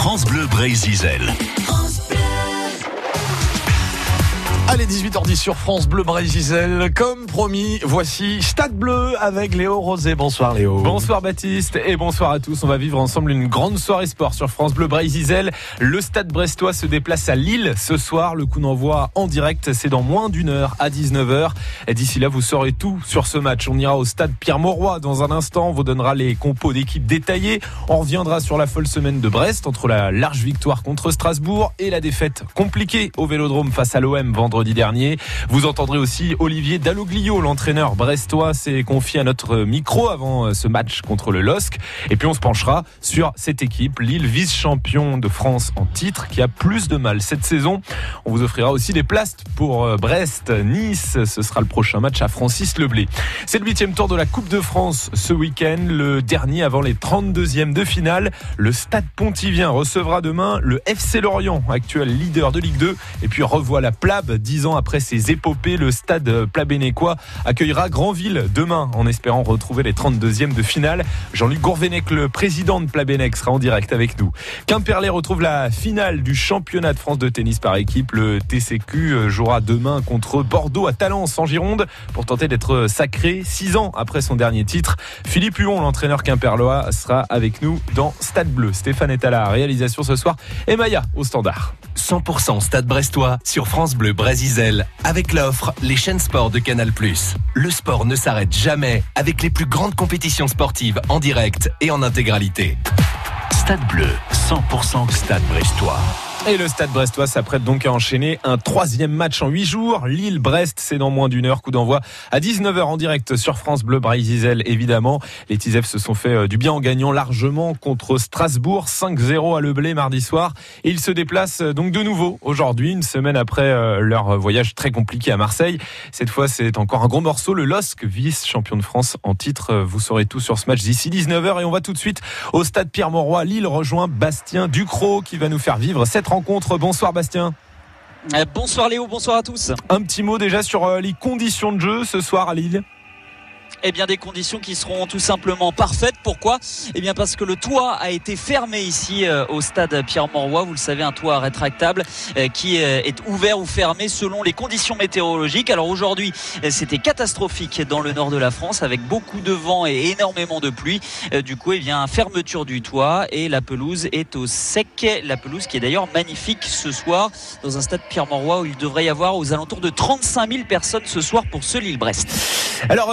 France Bleu Brésil. Allez, 18h10 sur France Bleu. Comme promis, voici Stade Bleu avec Léo Rosé. Bonsoir Léo. Bonsoir Baptiste et bonsoir à tous. On va vivre ensemble une grande soirée sport sur France Bleu Brésil. Le Stade brestois se déplace à Lille ce soir. Le coup d'envoi en direct, c'est dans moins d'une heure à 19h. Et d'ici là, vous saurez tout sur ce match. On ira au Stade Pierre-Mauroy dans un instant. On vous donnera les compos d'équipe détaillés. On reviendra sur la folle semaine de Brest entre la large victoire contre Strasbourg et la défaite compliquée au Vélodrome face à l'OM vendredi dernier. Vous entendrez aussi Olivier Dalloglio, l'entraîneur brestois, s'est confié à notre micro avant euh, ce match contre le LOSC. Et puis on se penchera sur cette équipe, Lille vice-champion de France en titre, qui a plus de mal cette saison. On vous offrira aussi des places pour euh, Brest, Nice. Ce sera le prochain match à Francis Leblé. C'est le huitième tour de la Coupe de France ce week-end, le dernier avant les 32e de finale. Le Stade Pontivien recevra demain le FC Lorient, actuel leader de Ligue 2. Et puis revoit la Plab Après ses épopées, le stade plabénécois accueillera Grandville demain en espérant retrouver les 32e de finale. Jean-Luc Gourvenec, le président de Plabennec, sera en direct avec nous. Quimperlé retrouve la finale du championnat de France de tennis par équipe. Le TCQ jouera demain contre Bordeaux à Talence en Gironde pour tenter d'être sacré six ans après son dernier titre. Philippe Huon, l'entraîneur quimperlois, sera avec nous dans Stade Bleu. Stéphane est à la réalisation ce soir et Maya au standard. 100% Stade Brestois sur France Bleu Brésil avec l'offre Les chaînes sport de Canal+. Le sport ne s'arrête jamais avec les plus grandes compétitions sportives en direct et en intégralité. Stade Bleu, 100% Stade Brestois. Et le Stade Brestois s'apprête donc à enchaîner un troisième match en huit jours. Lille-Brest, c'est dans moins d'une heure. Coup d'envoi à 19h en direct sur France Bleu Brésil, évidemment. Les Tisef se sont fait euh, du bien en gagnant largement contre Strasbourg. 5-0 à Leblé mardi soir. Et ils se déplacent euh, donc de nouveau aujourd'hui, une semaine après euh, leur voyage très compliqué à Marseille. Cette fois, c'est encore un gros morceau. Le LOSC, vice-champion de France en titre. Vous saurez tout sur ce match d'ici 19h. Et on va tout de suite au Stade Pierre-Mauroy. Lille rejoint Bastien Ducrot qui va nous faire vivre cette rencontre. Bonsoir Bastien. Euh, bonsoir Léo, bonsoir à tous. Un petit mot déjà sur euh, les conditions de jeu ce soir à Lille eh bien des conditions qui seront tout simplement parfaites. Pourquoi Eh bien parce que le toit a été fermé ici euh, au stade Pierre-Mauroy. Vous le savez, un toit rétractable euh, qui euh, est ouvert ou fermé selon les conditions météorologiques. Alors aujourd'hui, c'était catastrophique dans le nord de la France avec beaucoup de vent et énormément de pluie. Du coup, eh bien fermeture du toit et la pelouse est au sec. La pelouse qui est d'ailleurs magnifique ce soir dans un stade Pierre-Mauroy où il devrait y avoir aux alentours de 35 000 personnes ce soir pour ce Lille-Brest. Alors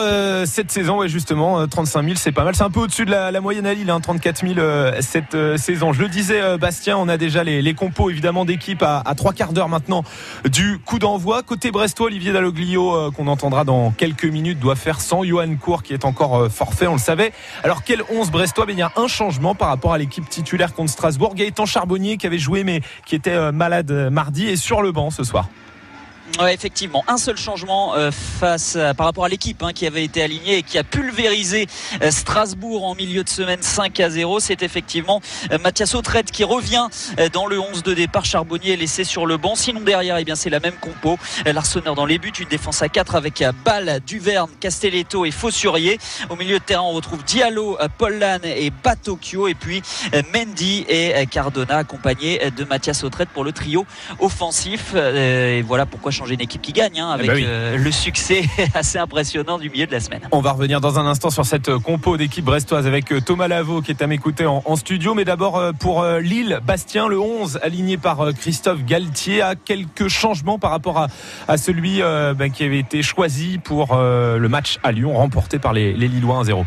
cette saison, ouais, justement, 35 euh, 000, c'est pas mal. C'est un peu au-dessus de la, moyenne à Lille, hein, 34 000 euh, cette euh, saison. Je le disais, Bastien, on a déjà les, compos évidemment d'équipe à, trois quarts d'heure maintenant du coup d'envoi. Côté Brestois, Olivier Dalloglio, qu'on entendra dans quelques minutes, doit faire sans Johan Cour qui est encore forfait, on le savait. Alors quel 11 Brestois? Il y a un changement par rapport à l'équipe titulaire contre Strasbourg. Gaëtan Charbonnier qui avait joué mais qui était malade mardi et sur le banc ce soir. Effectivement, un seul changement euh, face par rapport à l'équipe hein, qui avait été alignée et qui a pulvérisé euh, Strasbourg en milieu de semaine 5 à 0. C'est effectivement euh, Mathias Autrette qui revient dans le 11 de départ. Charbonnier est laissé sur le banc. Sinon derrière, eh bien c'est la même compo. L'Arseneur dans les buts, une défense à 4 avec Ball, Duverne, Castelletto et Fossurier. Au milieu de terrain, on retrouve Diallo, Pollan et Batocchio et puis Mendy et Cardona accompagnés de Mathias Autrette pour le trio offensif. Et voilà pourquoi changer une équipe qui gagne hein, avec eh ben euh, le succès assez impressionnant du milieu de la semaine. On va revenir dans un instant sur cette euh, compo d'équipe brestoise avec euh, Thomas Lavaux qui est à m'écouter en, studio. Mais d'abord pour Lille, Bastien, le 11 aligné par Christophe Galtier a quelques changements par rapport à, à celui ben, qui avait été choisi pour le match à Lyon remporté par les, les Lillois 1-0.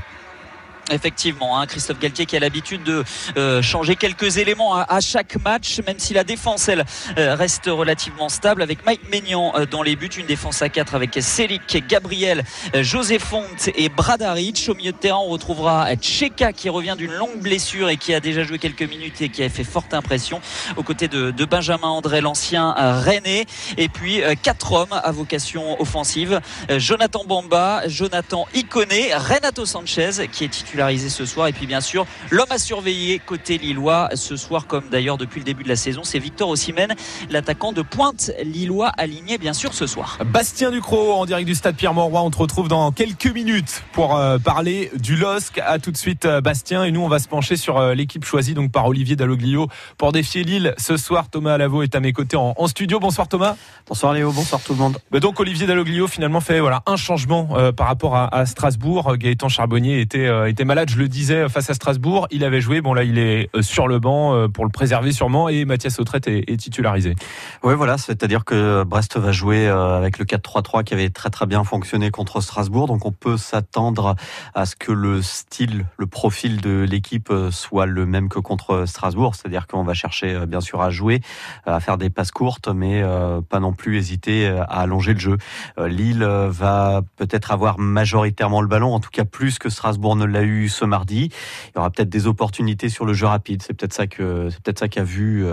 Effectivement, hein, Christophe Galtier qui a l'habitude de euh, changer quelques éléments à, chaque match, même si la défense, elle, euh, reste relativement stable, avec Mike Maignan euh, dans les buts, une défense à 4 avec Célic, Gabriel, José Font et Bradaric. Au milieu de terrain, on retrouvera Tcheka qui revient d'une longue blessure et qui a déjà joué quelques minutes et qui a fait forte impression aux côtés de, de Benjamin André, l'ancien René. Et puis quatre hommes à vocation offensive, Jonathan Bamba, Jonathan Iconé, Renato Sanchez qui est titulaire titularisé ce soir. Et puis bien sûr, l'homme à surveiller côté lillois ce soir, comme d'ailleurs depuis le début de la saison, c'est Victor Ossimène, l'attaquant de pointe lillois aligné bien sûr ce soir. Bastien Ducrot en direct du stade Pierre-Mauroy. On te retrouve dans quelques minutes pour euh, parler du LOSC. À tout de suite, euh, Bastien. Et nous, on va se pencher sur euh, l'équipe choisie donc par Olivier Dalloglio pour défier Lille ce soir. Thomas Alavo est à mes côtés en, studio. Bonsoir Thomas. Bonsoir Léo. Bonsoir tout le monde. Bah, donc Olivier Dalloglio finalement fait voilà un changement par rapport à, Strasbourg. Gaëtan Charbonnier était était malade, je le disais, face à Strasbourg. Il avait joué. Bon là, il est sur le banc pour le préserver sûrement. Et Mathias Autrette est, est titularisé. Oui, voilà. C'est-à-dire que Brest va jouer avec le 4-3-3 qui avait très très bien fonctionné contre Strasbourg. Donc on peut s'attendre à ce que le style, le profil de l'équipe soit le même que contre Strasbourg. C'est-à-dire qu'on va chercher euh, bien sûr à jouer, euh, à faire des passes courtes, mais euh, pas non plus hésiter à allonger le jeu. Lille va peut-être avoir majoritairement le ballon, en tout cas plus que Strasbourg ne l'a eu ce mardi. Il y aura peut-être des opportunités sur le jeu rapide. C'est peut-être ça que c'est peut-être ça qu'a vu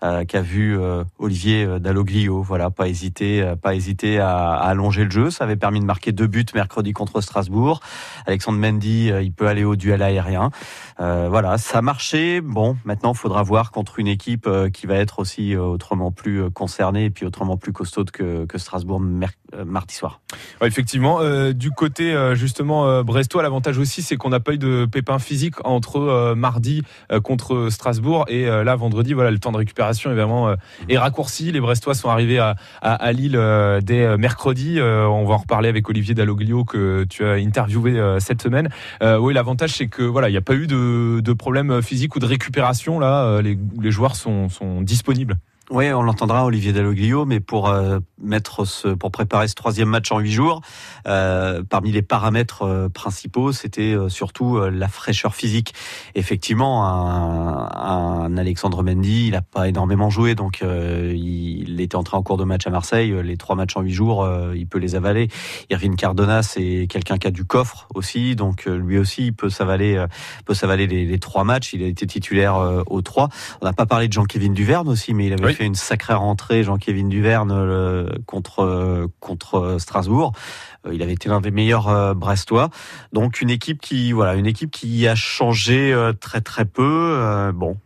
qu'a vu Olivier Dalloglio. Voilà, pas hésiter, pas hésiter à, allonger le jeu. Ça avait permis de marquer deux buts mercredi contre Strasbourg. Alexandre Mendy, euh, il peut aller au duel aérien. Euh, voilà, ça a marché. Bon, maintenant, il faudra voir contre une équipe euh, qui va être aussi autrement plus concernée et puis autrement plus costaude que, que Strasbourg mardi soir. effectivement, du côté justement brestois, l'avantage aussi, c'est qu'on n'a pas eu de pépins physiques entre mardi contre Strasbourg et là vendredi. Voilà, le temps de récupération évidemment est raccourci. Les Brestois sont arrivés à, Lille dès mercredi. on va en reparler avec Olivier Dalloglio que tu as interviewé cette semaine. oui, l'avantage c'est que voilà, il n'y a pas eu de de, problèmes physiques ou de récupération, là, euh, les, joueurs sont disponibles oui, on l'entendra, Olivier Dalloglio, mais pour euh, mettre ce, pour préparer ce troisième match en huit jours, euh, parmi les paramètres euh, principaux, c'était surtout la fraîcheur physique. Effectivement, un, un Alexandre Mendy, il n'a pas énormément joué, donc il était entré en cours de match à Marseille. Les trois matchs en huit jours, il peut les avaler. Irvine Cardona, c'est quelqu'un qui a du coffre aussi, donc lui aussi, il peut s'avaler, peut s'avaler les, les, trois matchs. Il a été titulaire aux trois. On n'a pas parlé de Jean-Kévin Duverne aussi, mais il avait une sacrée rentrée, Jean-Kévin Duverne, euh, contre, euh, contre Strasbourg. Euh, il avait été l'un des meilleurs brestois. Donc une équipe qui, voilà, une équipe qui a changé très très peu. bon,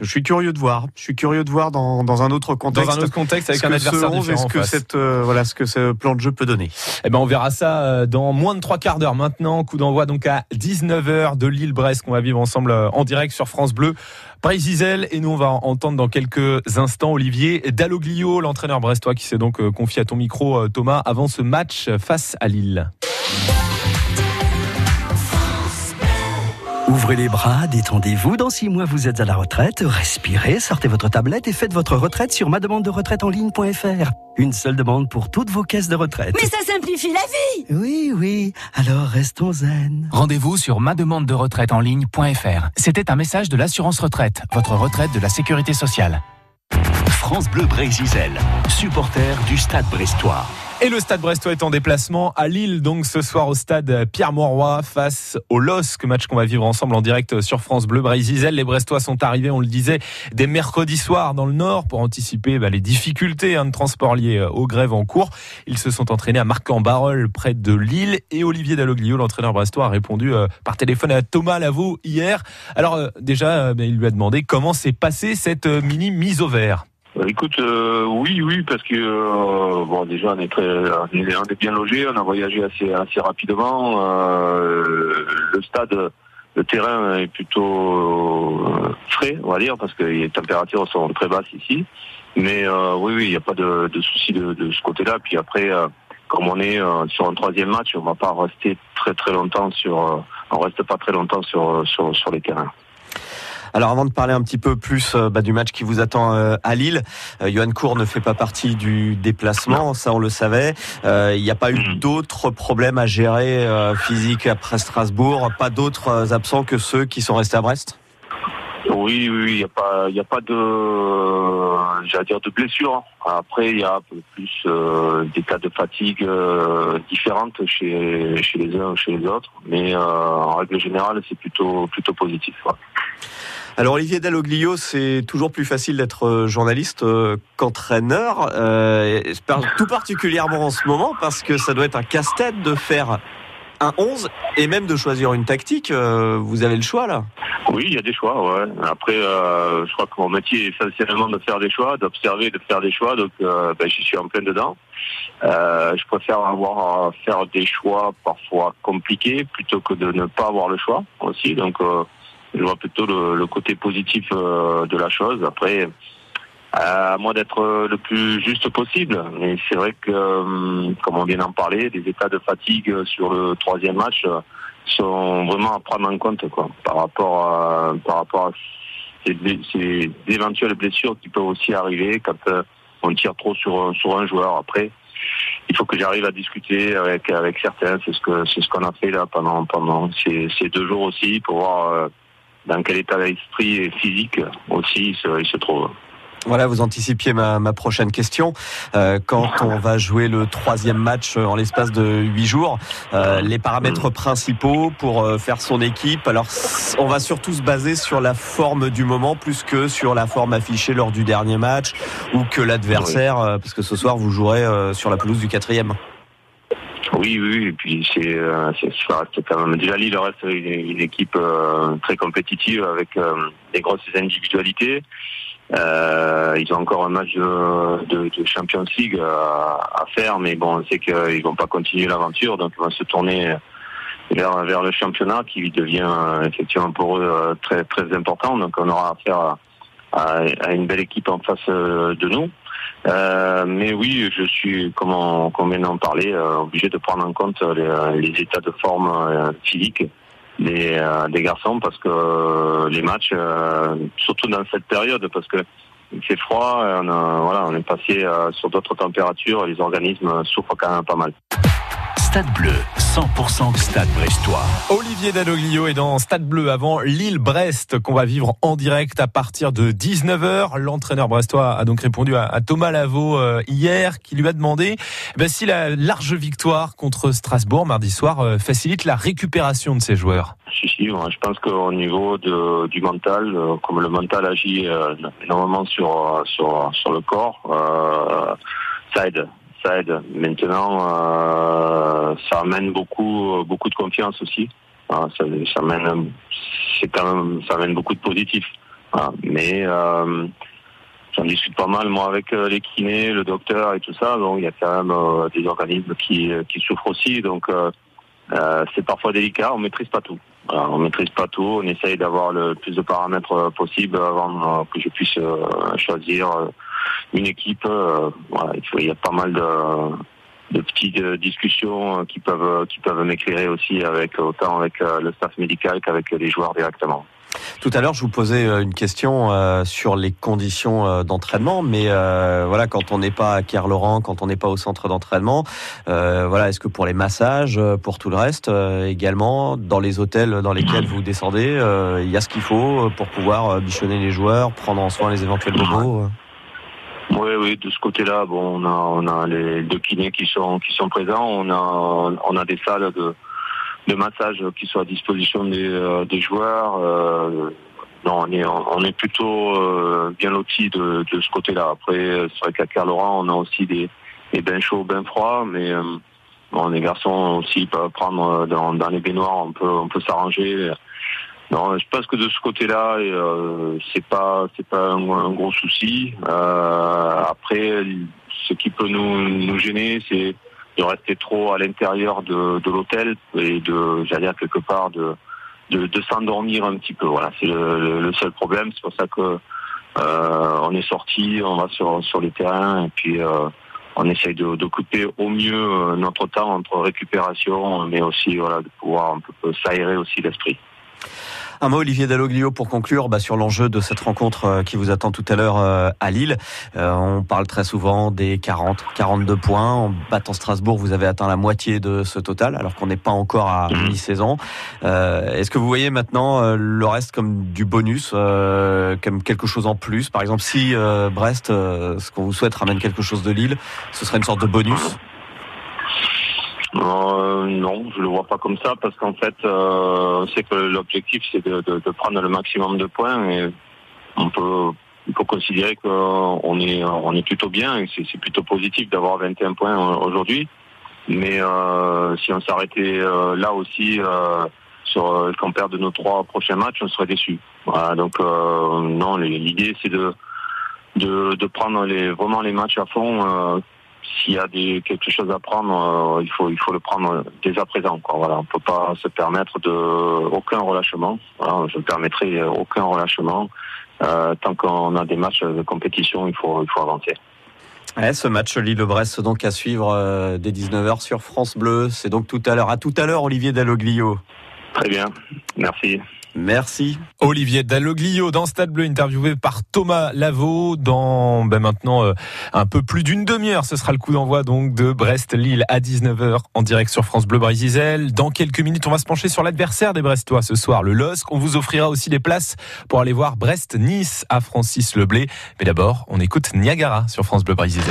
je suis curieux de voir. Je suis curieux de voir dans, dans un autre contexte. Dans un autre contexte avec un adversaire différent. ce que cette voilà ce que ce plan de jeu peut donner? Eh ben on verra ça dans moins de trois quarts d'heure maintenant. Coup d'envoi donc à 19h de Lille-Brest qu'on va vivre ensemble en direct sur France Bleu. Zizel et nous on va entendre dans quelques instants Olivier Dalloglio, l'entraîneur brestois qui s'est donc euh, confié à ton micro euh, Thomas avant ce match face à Lille. Ouvrez les bras, détendez-vous. Dans six mois, vous êtes à la retraite. Respirez, sortez votre tablette et faites votre retraite sur ma demande de retraite en ligne.fr. Une seule demande pour toutes vos caisses de retraite. Mais ça simplifie la vie Oui, oui. Alors restons zen. Rendez-vous sur ma demande de retraite en ligne.fr. C'était un message de l'assurance retraite, votre retraite de la sécurité sociale. France Bleu Brésil, supporter du Stade Brestois. Et le Stade Brestois est en déplacement à Lille, donc ce soir au Stade Pierre-Mauroy face au LOSC, match qu'on va vivre ensemble en direct sur France Bleu Brésil. Les Brestois sont arrivés, on le disait, dès mercredi soir dans le Nord pour anticiper bah, les difficultés hein, de transport liées euh, aux grèves en cours. Ils se sont entraînés à Marc-en-Barœul près de Lille et Olivier Dalloglio, l'entraîneur brestois, a répondu euh, par téléphone à Thomas Lavaux hier. Alors euh, déjà, bah, il lui a demandé comment s'est passée cette mini mise au vert. Euh, écoute, euh, oui, oui, parce que euh, bon, déjà on est très, on est, bien logé, on a voyagé assez assez rapidement. le stade, le terrain est plutôt frais, on va dire, parce que les températures sont très basses ici. Mais oui, oui, il n'y a pas de, de souci de, de, ce côté-là. Puis après, comme on est sur un troisième match, on va pas rester très très longtemps sur, on reste pas très longtemps sur sur, sur les terrains. Alors avant de parler un petit peu plus euh, bah, du match qui vous attend euh, à Lille, euh, Johan Cour ne fait pas partie du déplacement, ça on le savait. Il n'y a pas eu mm. d'autres problèmes à gérer physique après Strasbourg, pas d'autres absents que ceux qui sont restés à Brest? Oui, oui, il n'y a pas, il a pas de, j'allais dire de blessures. Après, il y a un peu plus des cas de fatigue différentes chez chez les uns ou chez les autres, mais en règle générale, c'est plutôt plutôt positif. Alors Olivier Dalloglio, c'est toujours plus facile d'être euh, journaliste euh, qu'entraîneur, euh, tout particulièrement en ce moment parce que ça doit être un casse-tête de faire un 11 et même de choisir une tactique. vous avez le choix là? Oui, il y a des choix. Ouais. Après, je crois que mon métier est essentiellement de faire des choix, d'observer, de faire des choix. Donc, ben, j'y suis en plein dedans. je préfère avoir à faire des choix parfois compliqués plutôt que de ne pas avoir le choix aussi. Donc, je vois plutôt le, côté positif de la chose. Après à moi d'être le plus juste possible. Mais c'est vrai que, euh, comme on vient d'en parler, des états de fatigue sur le troisième match sont vraiment à prendre en compte quoi, par rapport à, par rapport à ces, ces éventuelles blessures qui peuvent aussi arriver quand euh, on tire trop sur, sur un joueur. Après, il faut que j'arrive à discuter avec, avec certains. C'est ce que c'est ce qu'on a fait là pendant pendant ces, ces deux jours aussi pour voir euh, dans quel état d'esprit et physique aussi il se, il se trouve. Voilà, vous anticipiez ma, ma prochaine question. Euh, quand on va jouer le troisième match en l'espace de huit jours, euh, les paramètres principaux pour euh, faire son équipe. Alors, on va surtout se baser sur la forme du moment plus que sur la forme affichée lors du dernier match ou que l'adversaire, parce que ce soir vous jouerez sur la pelouse du quatrième. Oui, oui, et puis c'est c'est quand même déjà Lille reste une, équipe très compétitive avec des grosses individualités. Euh, ils ont encore un match de, de, Champions League à, faire, mais bon, on sait qu'ils vont pas continuer l'aventure, donc ils vont se tourner vers, vers le championnat qui devient euh, effectivement pour eux euh, très très important. Donc on aura affaire à, à, une belle équipe en face de nous. Euh, mais oui, je suis, comme on, vient d'en parler, obligé de prendre en compte les, les états de forme physique des, euh, des garçons parce que euh, les matchs, euh, surtout dans cette période, parce que il fait froid, on, voilà, on est passé sur d'autres températures, les organismes souffrent quand même pas mal. Stade Bleu, 100% Stade Brestois. Olivier Dalloglio est dans Stade Bleu avant Lille-Brest qu'on va vivre en direct à partir de 19h. L'entraîneur brestois a donc répondu à, Thomas Lavaux euh, hier qui lui a demandé eh ben, si la large victoire contre Strasbourg mardi soir euh, facilite la récupération de ses joueurs. Si, si, je pense qu'au niveau de, du mental, euh, comme le mental agit énormément sur, sur, sur le corps, ça aide ça aide. Maintenant, euh, ça amène beaucoup, beaucoup de confiance aussi. ça, ça amène, c'est quand même, ça amène beaucoup de positif. Mais euh, j'en discute pas mal moi avec euh, les kinés, le docteur et tout ça. Il y a quand même des organismes qui, souffrent aussi. Donc c'est parfois délicat. On maîtrise pas tout. on maîtrise pas tout. On essaye d'avoir le plus de paramètres possible avant que je puisse choisir une équipe. Euh, il, y a pas mal de, petites euh, discussions euh, qui peuvent qui peuvent m'éclairer aussi avec autant avec le staff médical qu'avec les joueurs directement. Tout à l'heure, je vous posais une question sur les conditions d'entraînement, mais voilà, quand on n'est pas à Kerlaurent, quand on n'est pas au centre d'entraînement, voilà, est-ce que pour les massages, pour tout le reste, également dans les hôtels dans lesquels vous descendez, il y a ce qu'il faut pour pouvoir bichonner les joueurs, prendre en soin les éventuels bobos oui, oui, de ce côté-là, bon, on a, on a les deux kinés qui sont, qui sont présents. On a, on a des salles de, de massage qui sont à disposition des, euh, des joueurs. Euh, non, on est, on est plutôt euh, bien lotis de, de ce côté-là. Après, c'est vrai qu'à Carlaurent, on a aussi des, des bains chauds, bains froids, mais bon, les garçons aussi peuvent prendre dans, dans les baignoires, on peut, on peut s'arranger. Non, je pense que de ce côté-là, euh, c'est pas c'est pas un, gros souci. Euh, après, ce qui peut nous, nous gêner, c'est de rester trop à l'intérieur de, l'hôtel et de, j'allais dire quelque part, de de, s'endormir un petit peu. Voilà, c'est le, seul problème. C'est pour ça que euh, on est sorti, on va sur sur les terrains et puis euh, on essaye de, de, couper au mieux notre temps entre récupération, mais aussi voilà de pouvoir un peu s'aérer aussi l'esprit. Un mot, Olivier Dalloglio, pour conclure bah, sur l'enjeu de cette rencontre euh, qui vous attend tout à l'heure euh, à Lille. Euh, on parle très souvent des 40, 42 points. En battant Strasbourg, vous avez atteint la moitié de ce total, alors qu'on n'est pas encore à mmh. mi-saison. Est-ce que vous voyez maintenant le reste comme du bonus, comme quelque chose en plus? Par exemple, si Brest, ce qu'on vous souhaite, ramène quelque chose de Lille, ce serait une sorte de bonus? Euh, non, je le vois pas comme ça parce qu'en fait, euh, c'est que l'objectif c'est de, de, de, prendre le maximum de points et on peut, on peut considérer qu'on est, on est plutôt bien et c'est plutôt positif d'avoir 21 points aujourd'hui. Mais euh, si on s'arrêtait euh, là aussi euh, sur euh, qu'on perd de nos trois prochains matchs, on serait déçu. Voilà, donc euh, non, l'idée c'est de, de de prendre les vraiment les matchs à fond. Euh, S'il y a des quelque chose à prendre, euh, il faut il faut le prendre dès à présent. Quoi. Voilà, on peut pas se permettre de aucun relâchement. Voilà, je ne permettrai aucun relâchement. Euh, tant qu'on a des matchs de compétition, il faut il faut avancer. Ouais, ce match Lille-Brest donc à suivre euh, dès 19h sur France Bleu. C'est donc tout à l'heure. À tout à l'heure, Olivier Dalloglio. Très bien, merci. Merci. Olivier Dalloglio dans Stade Bleu, interviewé par Thomas Lavaux dans ben maintenant euh, un peu plus d'une demi-heure. Ce sera le coup d'envoi donc de Brest-Lille à 19h en direct sur France Bleu Brésil. Dans quelques minutes, on va se pencher sur l'adversaire des Brestois ce soir, le LOSC. On vous offrira aussi des places pour aller voir Brest-Nice à Francis Leblé. Mais d'abord, on écoute Niagara sur France Bleu Brésil.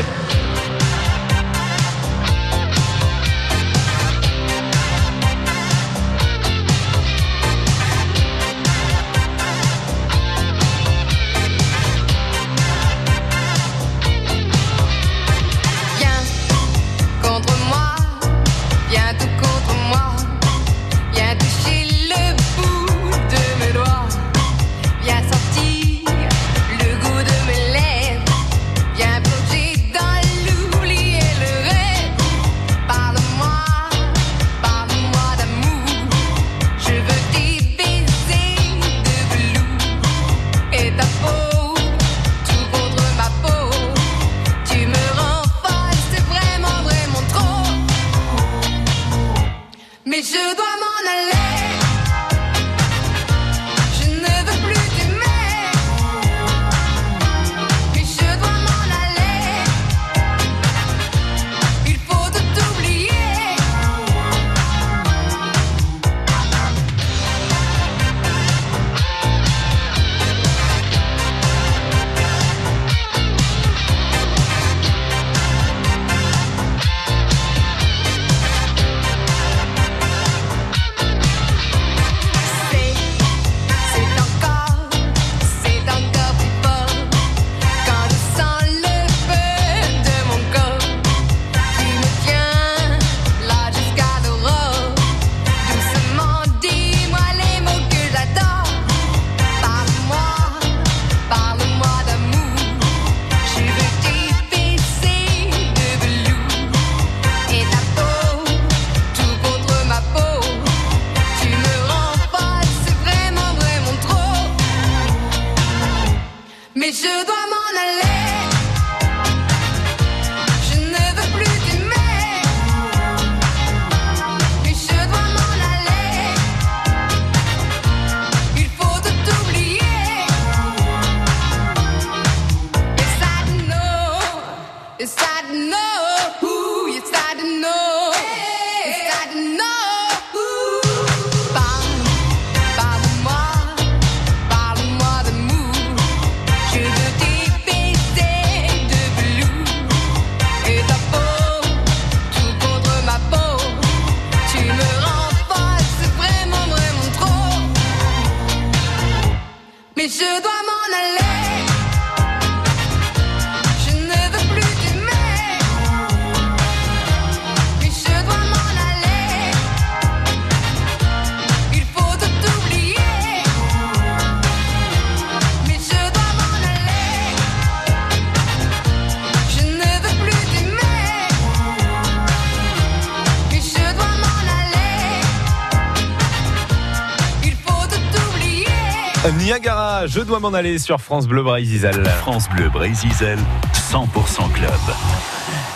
Niagara, je dois m'en aller sur France Bleu Brésil. France Bleu Brésil, 100% club.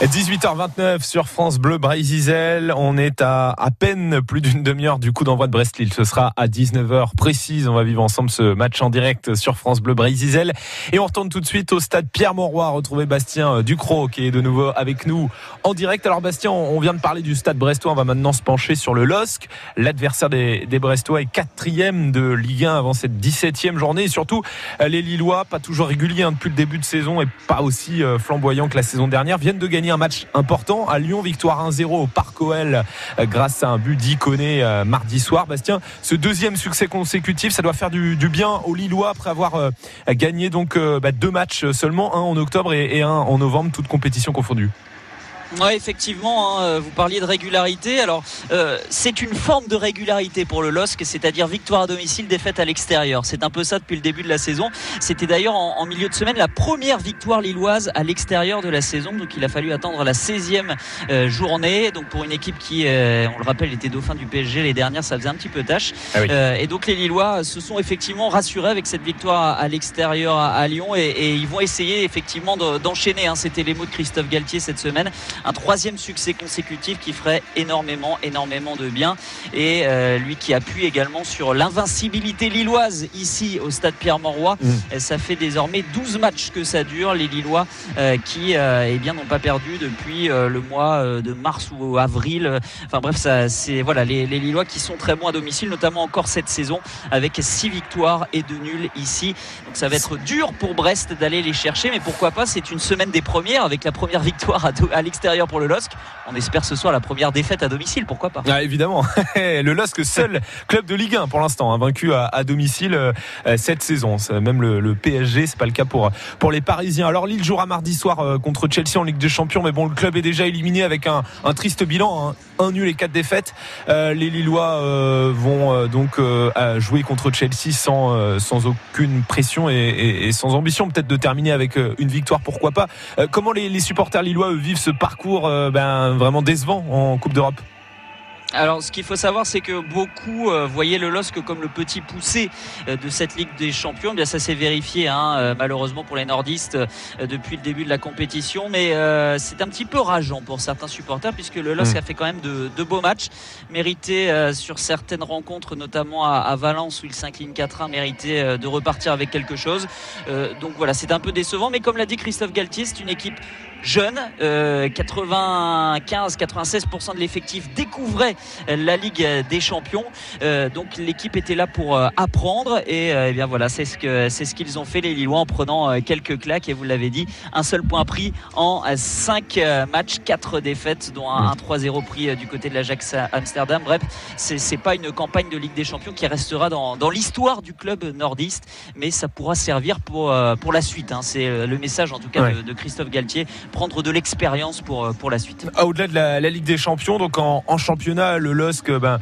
18h29 sur France Bleu Brésil. On est à à peine plus d'une demi-heure du coup d'envoi de Brest-Lille. Ce sera à 19h précise. On va vivre ensemble ce match en direct sur France Bleu Brésil. Et on retourne tout de suite au stade Pierre-Mauroy, retrouver Bastien Ducrot qui est de nouveau avec nous en direct. Alors Bastien, on vient de parler du stade brestois. On va maintenant se pencher sur le LOSC. L'adversaire des, des Brestois est quatrième de Ligue 1 avant cette 17e journée. Surtout, les Lillois, pas toujours réguliers hein, depuis le début de saison et pas aussi euh, flamboyants que la saison dernière, viennent de gagner un match important à Lyon, victoire 1-0 au Parc OL euh, grâce à un but d'Iconé euh, mardi soir. Bastien, ce deuxième succès consécutif, ça doit faire du, bien aux Lillois après avoir euh, gagné donc bah, deux matchs seulement, un en octobre et un en novembre, toutes compétitions confondues. Ouais, effectivement, hein, vous parliez de régularité. Alors, euh, c'est une forme de régularité pour le LOSC, c'est-à-dire victoire à domicile, défaite à l'extérieur. C'est un peu ça depuis le début de la saison. C'était d'ailleurs en, en milieu de semaine la première victoire lilloise à l'extérieur de la saison. Donc, il a fallu attendre la 16e euh, journée. Donc, pour une équipe qui, euh, on le rappelle, était dauphin du PSG les dernières, ça faisait un petit peu tâche. Ah oui. Euh, et donc, les Lillois se sont effectivement rassurés avec cette victoire à, à l'extérieur à, à Lyon et, et ils vont essayer effectivement de- d'enchaîner. hein. C'était les mots de Christophe Galtier cette semaine un troisième succès consécutif qui ferait énormément, énormément de bien. Et euh, lui qui appuie également sur l'invincibilité lilloise ici au stade Pierre-Mauroy. Mm. Et Ça fait désormais 12 matchs que ça dure, les Lillois euh, qui euh, eh bien n'ont pas perdu depuis euh, le mois euh, de mars ou avril. Enfin bref, ça c'est voilà les, les Lillois qui sont très bons à domicile, notamment encore cette saison avec 6 victoires et 2 nuls ici. Donc ça va être dur pour Brest d'aller les chercher, mais pourquoi pas? C'est une semaine des premières avec la première victoire à, à l'extérieur pour le LOSC. On espère ce soir la première défaite à domicile, pourquoi pas Ah, évidemment, le LOSC seul club de Ligue 1 pour l'instant, hein, vaincu à, domicile euh, euh, cette saison. Même le, PSG, c'est pas le cas pour pour les Parisiens. Alors Lille jouera mardi soir euh, contre Chelsea en Ligue des Champions, mais bon, le club est déjà éliminé avec un, triste bilan, hein. un nul et quatre défaites. Les Lillois vont donc jouer contre Chelsea sans aucune pression et, sans ambition, peut-être de terminer avec une victoire, pourquoi pas. Comment les, supporters lillois vivent ce parcours euh, ben, vraiment décevant en Coupe d'Europe Alors, ce qu'il faut savoir, c'est que beaucoup euh, voyaient le LOSC comme le petit poussé euh, de cette Ligue des Champions. Eh Bien, ça s'est vérifié, hein, euh, malheureusement pour les nordistes depuis le début de la compétition. Mais c'est un petit peu rageant pour certains supporters, puisque le LOSC Mm. a fait quand même de, de beaux matchs, mérité sur certaines rencontres, notamment à, à Valence où il s'incline 4-1, mérité de repartir avec quelque chose. Donc voilà, c'est un peu décevant. Mais comme l'a dit Christophe Galtier, c'est une équipe jeune. Euh, 95-96% de l'effectif découvrait la Ligue des Champions. Euh, donc l'équipe était là pour euh, apprendre et, euh, eh bien voilà, c'est ce que c'est ce qu'ils ont fait les Lillois en prenant quelques claques et vous l'avez dit, un seul point pris en 5 matchs, 4 défaites dont un, un 3-0 pris du côté de l'Ajax Amsterdam. Bref, c'est c'est pas une campagne de Ligue des Champions qui restera dans, dans l'histoire du club nordiste, mais ça pourra servir pour pour la suite. hein. C'est le message en tout cas Ouais. de, de Christophe Galtier, prendre de l'expérience pour euh, pour la suite. Ah, Au-delà de la, Ligue des Champions, donc en, championnat, le LOSC euh, ben,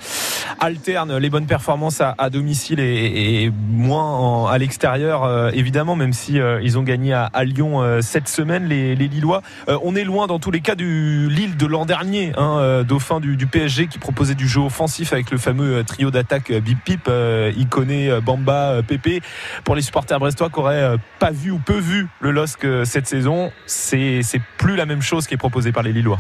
alterne les bonnes performances à, domicile et, moins à l'extérieur, euh, évidemment, même si ils ont gagné à, Lyon cette semaine, les, Lillois. On est loin dans tous les cas du Lille de l'an dernier, hein, dauphin du, PSG qui proposait du jeu offensif avec le fameux trio d'attaque Bip Pip, Iconé, Bamba, Pépé. Pour les supporters brestois qui auraient euh, pas vu ou peu vu le LOSC cette saison, c'est plus la même chose qui est proposée par les Lillois.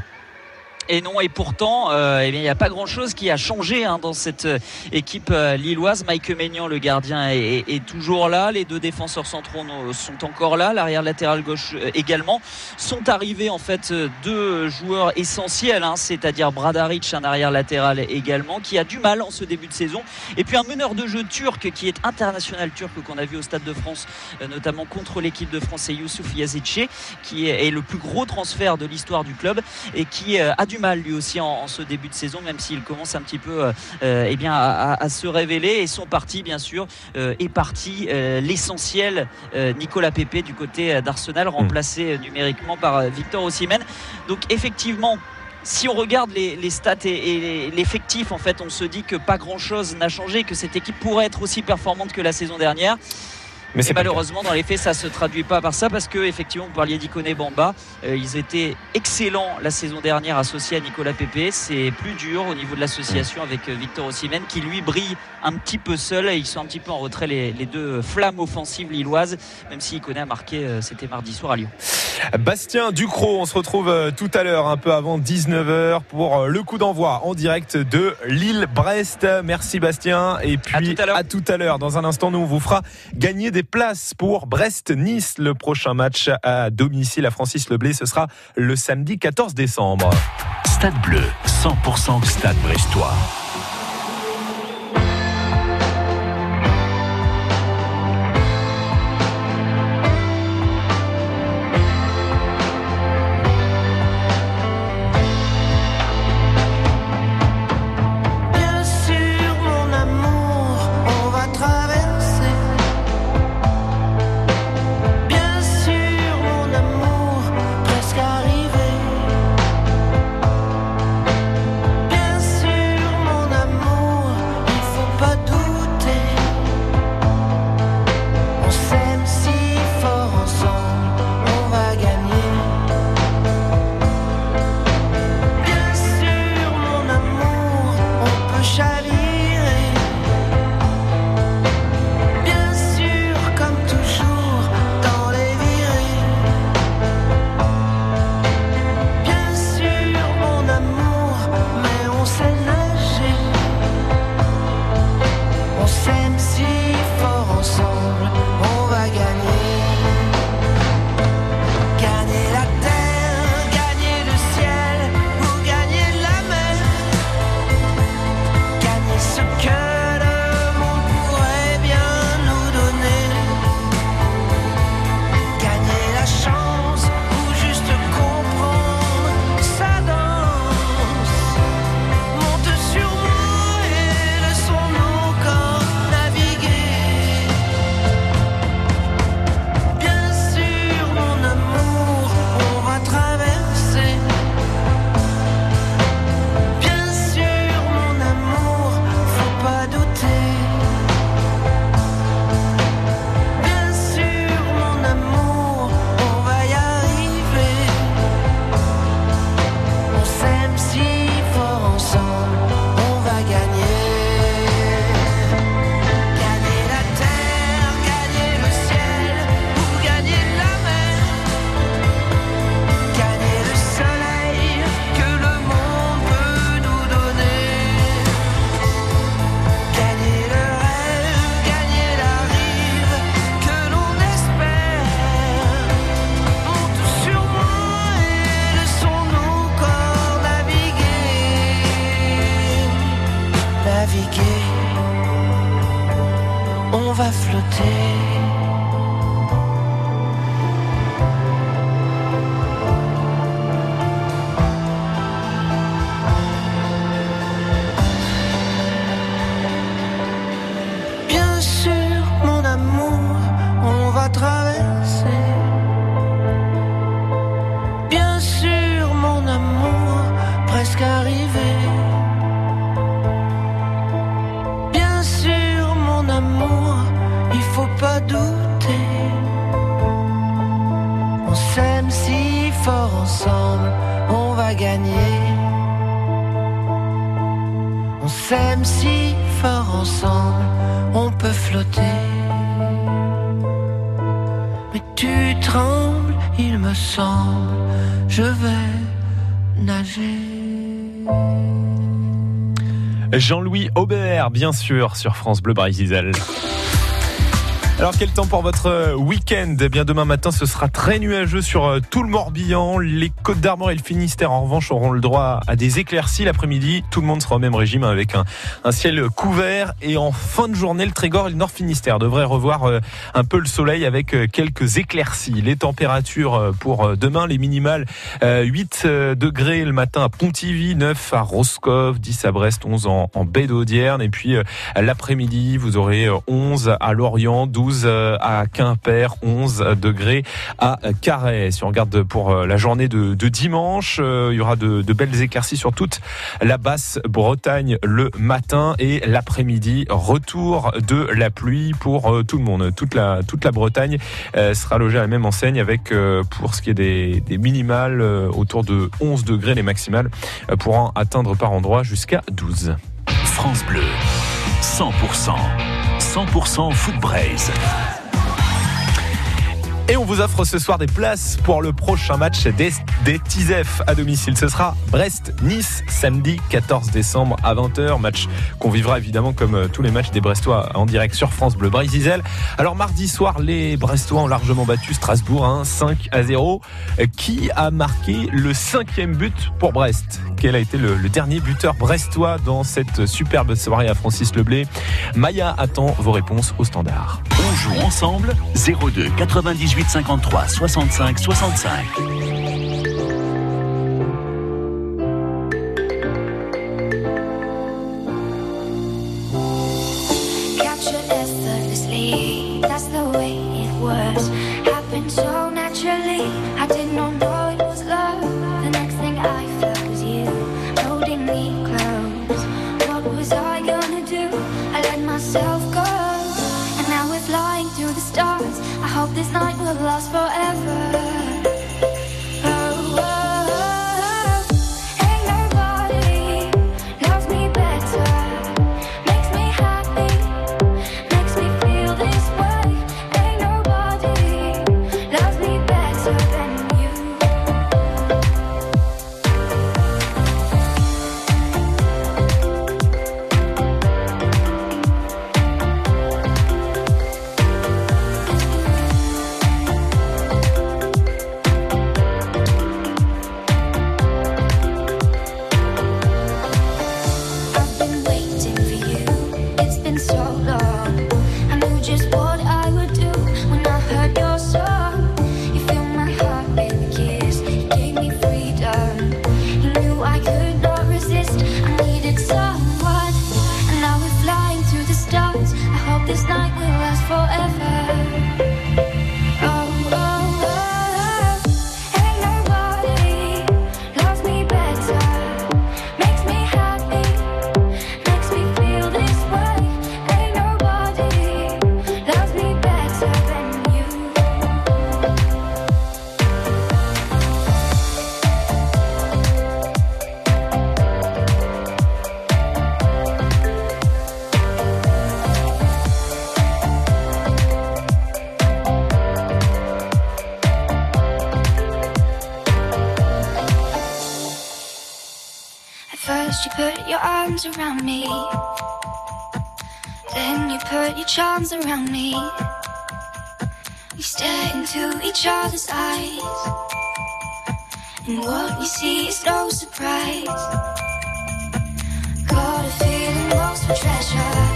Et non, et pourtant, euh, eh bien, il n'y a pas grand-chose qui a changé hein, dans cette euh, équipe euh, lilloise. Mike Maignan, le gardien, est, est- toujours là. Les deux défenseurs centraux no- sont encore là. L'arrière latéral gauche euh, également. Sont arrivés en fait euh, deux joueurs essentiels, hein, c'est-à-dire Bradaric, un arrière latéral également, qui a du mal en ce début de saison. Et puis un meneur de jeu turc qui est international turc qu'on a vu au Stade de France, euh, notamment contre l'équipe de France, c'est Youssouf Yazidche, qui est, est le plus gros transfert de l'histoire du club et qui euh, a du mal lui aussi en, en ce début de saison, même s'il commence un petit peu euh, euh, eh bien, à, à- à se révéler. Et son parti, bien sûr, euh, est parti euh, l'essentiel Nicolas Pepe du côté d'Arsenal, remplacé euh, numériquement par Victor Osimhen. Donc effectivement. Si on regarde les, les stats et, et l'effectif, en fait, on se dit que pas grand-chose n'a changé, que cette équipe pourrait être aussi performante que la saison dernière. Mais c'est malheureusement, dans les faits, ça se traduit pas par ça parce que effectivement, vous parliez d'Ikoné Bamba, euh, ils étaient excellents la saison dernière associés à Nicolas Pepe. C'est plus dur au niveau de l'association avec euh, Victor Osimhen qui lui brille un petit peu seul et ils sont un petit peu en retrait les, les deux flammes offensives lilloises, même si Ikoné a marqué, euh, c'était mardi soir à Lyon. Bastien Ducrot, on se retrouve euh, tout à l'heure, un peu avant 19h, pour euh, le coup d'envoi en direct de Lille-Brest. Merci Bastien. Et puis tout à l'heure. à tout à l'heure. Dans un instant, nous, on vous fera gagner des places pour Brest-Nice, le prochain match à domicile à Francis Leblé. Ce sera le samedi 14 décembre. Stade Bleu, 100% Stade Brestois. Jean-Louis Aubert, bien sûr, sur France Bleu Brésil. Alors quel temps pour votre euh, week-end? Eh bien demain matin ce sera très nuageux sur euh, tout le Morbihan. Les Côtes d'Armor et le Finistère en revanche auront le droit à des éclaircies l'après-midi. Tout le monde sera au même régime avec un, ciel couvert et en fin de journée le Trégor et le Nord Finistère devraient revoir euh, un peu le soleil avec quelques éclaircies. Les températures pour demain les minimales euh, 8 euh, degrés le matin à Pontivy, 9 à Roscoff, 10 à Brest, 11 en, en baie d'Audierne et puis l'après-midi vous aurez euh, 11 à Lorient, 12 euh, à Quimper, 11 degrés à Carhaix. Si on regarde pour euh, la journée de, dimanche, euh, il y aura de, belles éclaircies sur toute la basse Bretagne le matin et l'après-midi, retour de la pluie pour tout le monde. Toute la, toute la Bretagne sera logée à la même enseigne avec, pour ce qui est des, minimales, autour de 11 degrés, les maximales pourront atteindre par endroit jusqu'à 12. France Bleu, 100%. 100% Foot Braise. Et on vous offre ce soir des places pour le prochain match des, des TISEF à domicile. Ce sera Brest-Nice samedi 14 décembre à 20h. Match qu'on vivra évidemment comme euh, tous les matchs des Brestois en direct sur France Bleu Brésil. Alors mardi soir, les Brestois ont largement battu Strasbourg hein, 5 à 0. Euh, Qui a marqué le cinquième but pour Brest? Quel a été le, le dernier buteur brestois dans cette superbe soirée à Francis Leblé Maya attend vos réponses au standard. On joue ensemble 02 98 53 65 65. Charms around me. We stare into each other's eyes. And what we see is no surprise. Got a feeling lost for treasure.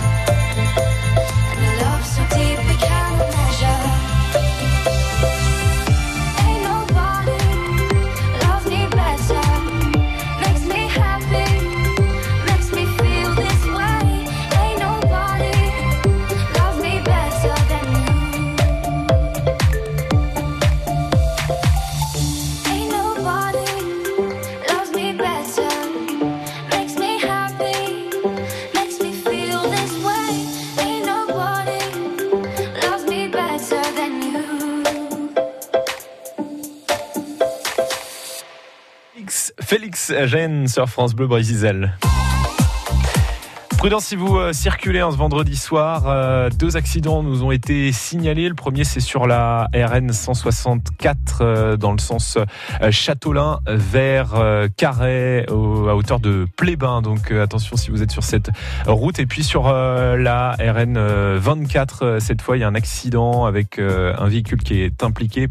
Gênes sur France Bleu Brésil. Prudence si vous euh, circulez en ce vendredi soir. Euh, deux accidents nous ont été signalés. Le premier, c'est sur la RN 164 euh, dans le sens Châteaulin vers au- à hauteur de Plébin. Donc attention si vous êtes sur cette route. Et puis sur la RN euh, 24, euh, cette fois, il y a un accident avec un véhicule qui est impliqué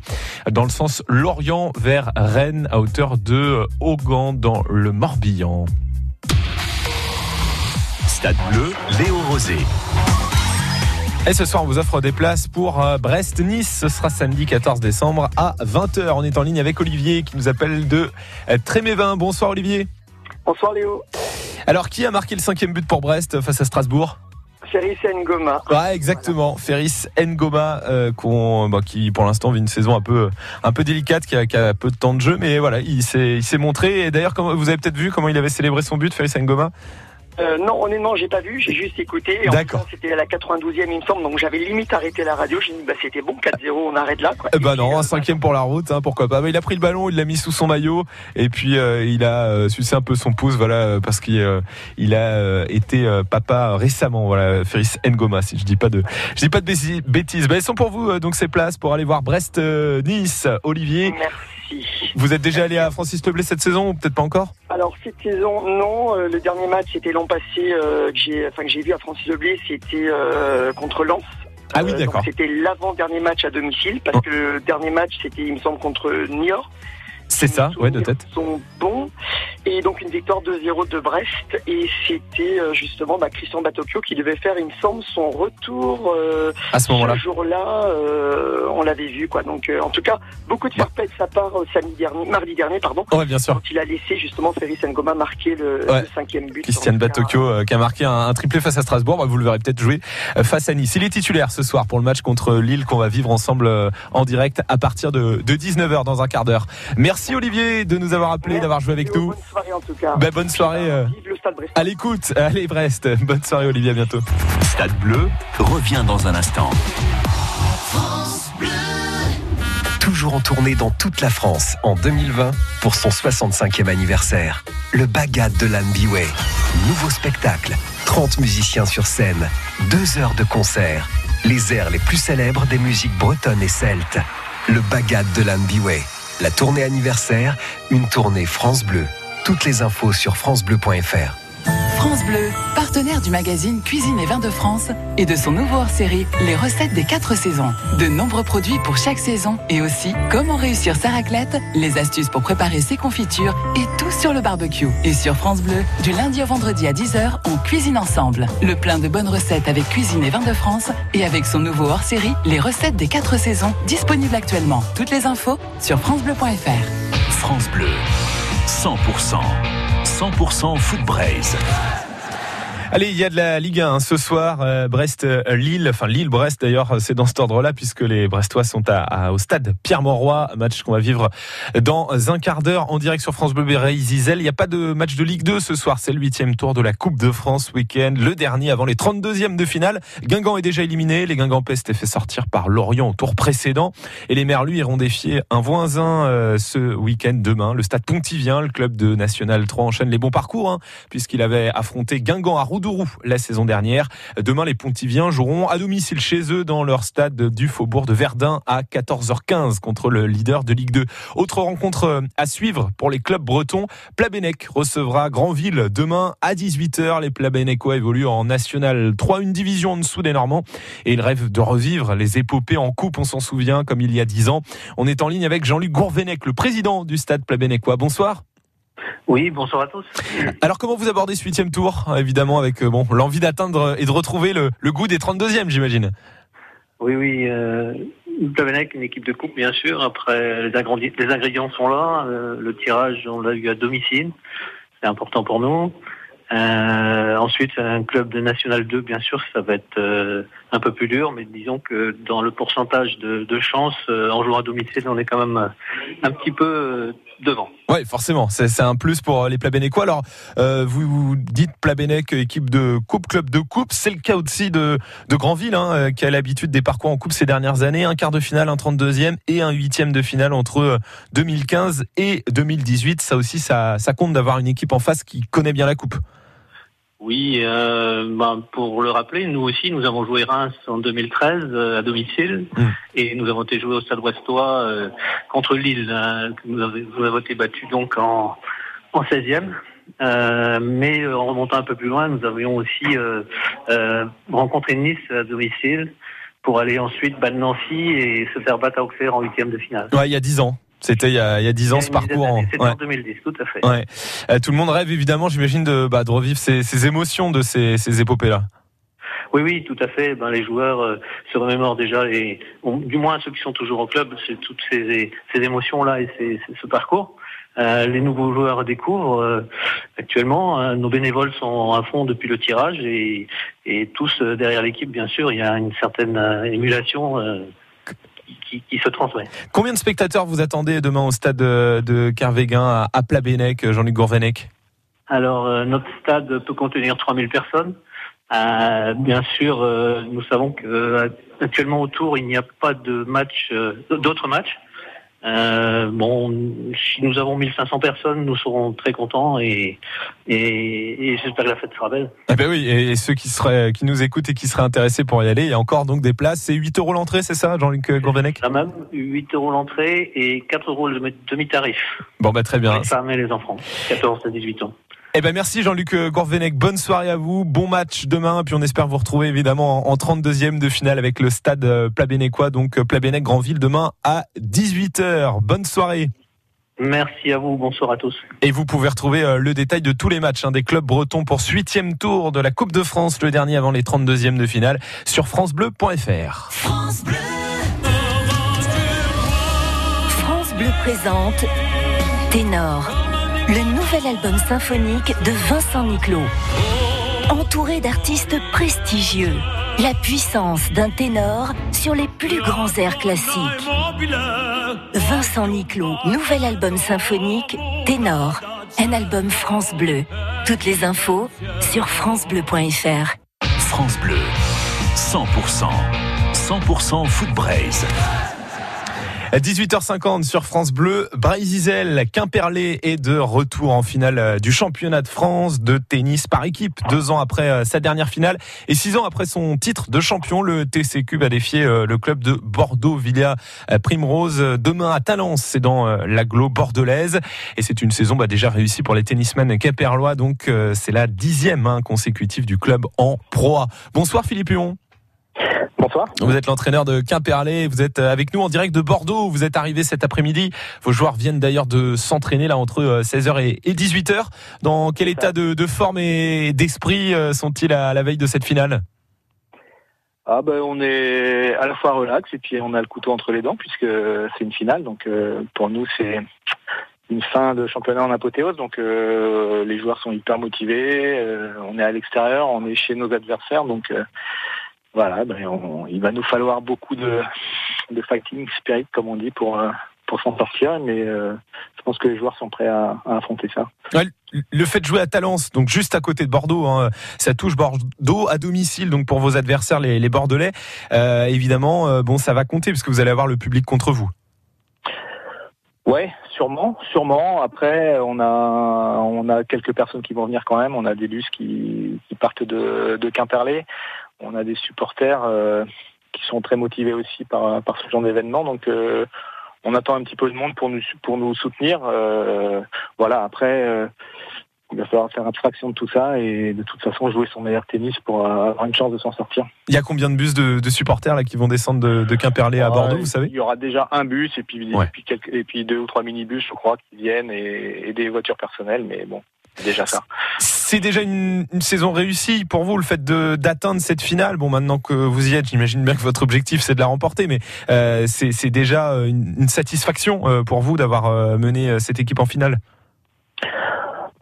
dans le sens Lorient vers Rennes à hauteur de Augan dans le Morbihan. Stade bleu, Léo Rosé. Et ce soir, on vous offre des places pour euh, Brest-Nice. Ce sera samedi 14 décembre à 20h. On est en ligne avec Olivier qui nous appelle de euh, Trémévin. Bonsoir Olivier. Bonsoir Léo. Alors, qui a marqué le cinquième but pour Brest face à Strasbourg? Ferris Ngoma. Ouais, exactement. Ferris Ngoma, euh, bah, qui pour l'instant vit une saison un peu, un peu délicate, qui a, qui a peu de temps de jeu, mais voilà, il s'est, montré. Et d'ailleurs, comme vous avez peut-être vu comment il avait célébré son but, Ferris Ngoma? Euh, non, honnêtement, j'ai pas vu, j'ai juste écouté. Et en D'accord. C'était à la 92e, il me semble, donc j'avais limite arrêté la radio. J'ai dit, bah, c'était bon, 4-0, on arrête là, quoi. Ben non, un cinquième pour la route, hein, pourquoi pas. Bah, il a pris le ballon, il l'a mis sous son maillot, et puis euh, il a euh, sucé un peu son pouce, voilà, euh, parce qu'il euh, il a euh, été euh, papa récemment, voilà, Ferris Ngoma, si je dis pas de, je dis pas de bêtises. bêtises. Bah, elles sont pour vous euh, donc ces places pour aller voir Brest-Nice. Olivier, Merci. Vous êtes déjà allé à Francis Leblé cette saison ou peut-être pas encore? Alors, cette saison, non. Euh, le dernier match, c'était l'an passé, euh, que j'ai, enfin, que j'ai vu à Francis Leblé, c'était euh, contre Lens. Ah oui, d'accord. C'était l'avant-dernier match à domicile, parce que le dernier match, c'était, il me semble, contre Niort. C'est ça, ouais, de tête. sont bons. Et donc une victoire 2-0 de Brest. Et c'était euh, justement bah, Christian Batocchio qui devait faire, il me semble, son retour euh, À ce moment-là. jour-là. euh, on l'avait vu, quoi. Donc euh, en tout cas, beaucoup de fair play de sa part samedi dernier, mardi dernier, pardon. Ouais, bien sûr. Quand il a laissé justement Ferris Ngoma marquer le, Ouais. le cinquième but. Christian Batocchio qui a marqué un, un triplé face à Strasbourg. Bah, vous le verrez peut-être jouer face à Nice. Il est titulaire ce soir pour le match contre Lille qu'on va vivre ensemble en direct à partir de, de 19h dans un quart d'heure. Merci Olivier de nous avoir appelé, d'avoir joué avec nous. Bonne soirée en tout cas. Bah, bonne soirée. euh, Vive le Stade Brest. à l'écoute. Allez Brest. Bonne soirée Olivier, à bientôt. Stade bleu revient dans un instant. Toujours en tournée dans toute la France en 2020 pour son 65e anniversaire. Le Bagad de l'Anne Biway. Nouveau spectacle, 30 musiciens sur scène, 2 heures de concert. Les airs les plus célèbres des musiques bretonnes et celtes. Le Bagad de l'Anne Biway. La tournée anniversaire, une tournée France Bleu. Toutes les infos sur francebleu.fr. France Bleu, partenaire du magazine Cuisine et Vins de France et de son nouveau hors-série Les recettes des quatre saisons. De nombreux produits pour chaque saison et aussi comment réussir sa raclette, les astuces pour préparer ses confitures et tout sur le barbecue. Et sur France Bleu, du lundi au vendredi à 10h, on cuisine ensemble. Le plein de bonnes recettes avec Cuisine et Vins de France et avec son nouveau hors-série Les recettes des quatre saisons, disponible actuellement. Toutes les infos sur francebleu.fr. France Bleu, 100%. 100% foot braise. Allez, il y a de la Ligue 1 hein, ce soir, euh, Brest-Lille, enfin Lille-Brest d'ailleurs, c'est dans cet ordre-là puisque les Brestois sont à, au stade Pierre-Mauroy, match qu'on va vivre dans un quart d'heure en direct sur France Bleu Béret Zizel. Il n'y a pas de match de Ligue 2 ce soir, c'est le huitième tour de la Coupe de France week-end, le dernier avant les 32e de finale. Guingamp est déjà éliminé, les Guingampais s'étaient fait sortir par Lorient au tour précédent. Et les Merlus iront défier un voisin euh, ce week-end demain, le stade Pontivien, le club de National 3 enchaîne les bons parcours hein, puisqu'il avait affronté Guingamp à La saison dernière. Demain, les Pontiviens joueront à domicile chez eux dans leur stade du Faubourg de Verdun à 14h15 contre le leader de Ligue 2. Autre rencontre euh, à suivre pour les clubs bretons. Plabennec recevra Grandville demain à 18h. Les Plabennecquois évoluent en National 3, une division en dessous des Normands et ils rêvent de revivre les épopées en coupe, on s'en souvient, comme il y a 10 ans. On est en ligne avec Jean-Luc Gourvenec, le président du stade Plabennecquois. Bonsoir. Oui, bonsoir à tous. Alors comment vous abordez ce huitième tour Évidemment avec euh, bon l'envie d'atteindre et de retrouver le, le goût des 32e j'imagine? Oui, oui. Euh, Plavenec, une équipe de coupe, bien sûr. Après, les, agrandi- les ingrédients sont là. Euh, le tirage, on l'a eu à domicile. C'est important pour nous. Euh, ensuite, un club de National 2, bien sûr, ça va être euh, un peu plus dur, mais disons que dans le pourcentage de, de chances, euh, en jouant à domicile, on est quand même un petit peu euh, Ouais, forcément, c'est un plus pour les Plabénécois. Alors, euh, vous, vous dites Plabennec, équipe de coupe, club de coupe. C'est le cas aussi de, de Granville, hein, euh, qui a l'habitude des parcours en coupe ces dernières années. Un quart de finale, un 32e et un huitième de finale entre euh, 2015 et 2018. Ça aussi, ça, ça compte d'avoir une équipe en face qui connaît bien la coupe. Oui, euh, ben, pour le rappeler, nous aussi, nous avons joué Reims en 2013 euh, à domicile et nous avons été joués au Stade Brestois euh, contre Lille. hein, que nous, avons, nous avons été battus donc en, en 16e. Euh, mais euh, en remontant un peu plus loin, nous avions aussi euh, euh, rencontré Nice à domicile pour aller ensuite battre Nancy et se faire battre à Auxerre en huitième de finale. Ouais, il y a 10 ans. C'était il y a, 10 ans ce parcours. en- C'était ouais. en 2010, tout à fait. Ouais. Euh, tout le monde rêve évidemment, j'imagine, de, bah, de revivre ces, ces émotions de ces, ces épopées-là. Oui, oui, tout à fait. Ben, les joueurs euh, se remémorent déjà, et du moins ceux qui sont toujours au club, toutes ces, ces émotions-là et ces- ce parcours. Euh, les nouveaux joueurs découvrent euh, actuellement. euh, nos bénévoles sont à fond depuis le tirage et, et tous derrière l'équipe, bien sûr, il y a une certaine émulation qui, qui se transmet. Combien de spectateurs vous attendez demain au stade de, de Kervéguin à, à Plabennec, Jean-Luc Gourvenec? Alors, euh, notre stade peut contenir 3000 personnes. Euh, bien sûr, euh, nous savons que euh, actuellement autour, il n'y a pas de match, euh, d'autres matchs. Euh, bon, si nous avons 1500 personnes, nous serons très contents et, et, et j'espère que la fête sera belle. Eh ben oui, et, et ceux qui seraient, qui nous écoutent et qui seraient intéressés pour y aller, il y a encore donc des places. C'est 8 euros l'entrée, c'est ça, Jean-Luc Gourvenec? La même, 8 euros l'entrée et 4 euros le demi-tarif. Bon, bah très bien. Les femmes et les enfants, 14 à 18 ans. Eh ben merci Jean-Luc Gourvenec. Bonne soirée à vous. Bon match demain. Puis on espère vous retrouver évidemment en, en 32e de finale avec le stade euh, Plabénécois. Donc euh, Plabennec Grandville demain à 18h. Bonne soirée. Merci à vous, bonsoir à tous. Et vous pouvez retrouver euh, le détail de tous les matchs hein, des clubs bretons pour ce huitième tour de la Coupe de France, le dernier avant les 32e de finale, sur francebleu.fr. France Bleu présente Ténor, le nouvel album symphonique de Vincent Niclot. Entouré d'artistes prestigieux, la puissance d'un ténor sur les plus grands airs classiques. Vincent Niclot, nouvel album symphonique Ténor, un album France Bleu. Toutes les infos sur francebleu.fr. France Bleu, 100%. 100% Foot Braise. À 18h50 sur France Bleu, Brésil, Quimperlé est de retour en finale euh, du championnat de France de tennis par équipe, deux ans après euh, sa dernière finale et six ans après son titre de champion. Le TCQ va défier euh, le club de Bordeaux Villa Primrose demain à Talence, c'est dans l'agglo bordelaise et c'est une saison bah, déjà réussie pour les tennismen quimperlois. Donc c'est la dixième hein, consécutive du club en proie. Bonsoir Philippe Huon. Bonsoir. Vous êtes l'entraîneur de Quimperlé, vous êtes avec nous en direct de Bordeaux, vous êtes arrivé cet après-midi. Vos joueurs viennent d'ailleurs de s'entraîner là entre 16h et 18h. Dans quel état de, de forme et d'esprit euh, sont-ils à la veille de cette finale? Ah ben on est à la fois relax et puis on a le couteau entre les dents puisque c'est une finale. Donc euh, pour nous c'est une fin de championnat en apothéose. Donc euh, les joueurs sont hyper motivés. euh, on est à l'extérieur, on est chez nos adversaires. Donc euh, voilà, ben, on- il va nous falloir beaucoup de, de fighting spirit comme on dit pour euh, pour s'en sortir. Mais euh, je pense que les joueurs sont prêts à, à affronter ça. Ouais, Le fait de jouer à Talence, donc juste à côté de Bordeaux, hein, ça touche Bordeaux à domicile, donc pour vos adversaires les, les Bordelais. Euh, évidemment, euh, bon, ça va compter puisque vous allez avoir le public contre vous. Ouais, sûrement, sûrement. Après, on a on a quelques personnes qui vont venir quand même. On a des bus qui, qui partent de, de Quimperlé. On a des supporters euh, qui sont très motivés aussi par par ce genre d'événement. Donc euh, on attend un petit peu de monde pour nous pour nous soutenir. Euh, voilà. Après, il va falloir faire abstraction de tout ça et de toute façon jouer son meilleur tennis pour avoir une chance de s'en sortir. Il y a combien de bus de, de supporters là qui vont descendre de, de Quimperlé à Bordeaux, Euh, vous savez? Il y aura déjà un bus et puis, Ouais. et puis, quelques- et puis deux ou trois minibus, je crois, qui viennent et, et des voitures personnelles, mais bon, c'est déjà ça. C'est déjà une, une saison réussie pour vous, le fait d'atteindre cette finale. Bon, maintenant que vous y êtes, j'imagine bien que votre objectif c'est de la remporter, mais euh, c'est déjà une, une satisfaction euh, pour vous d'avoir euh, mené euh, cette équipe en finale.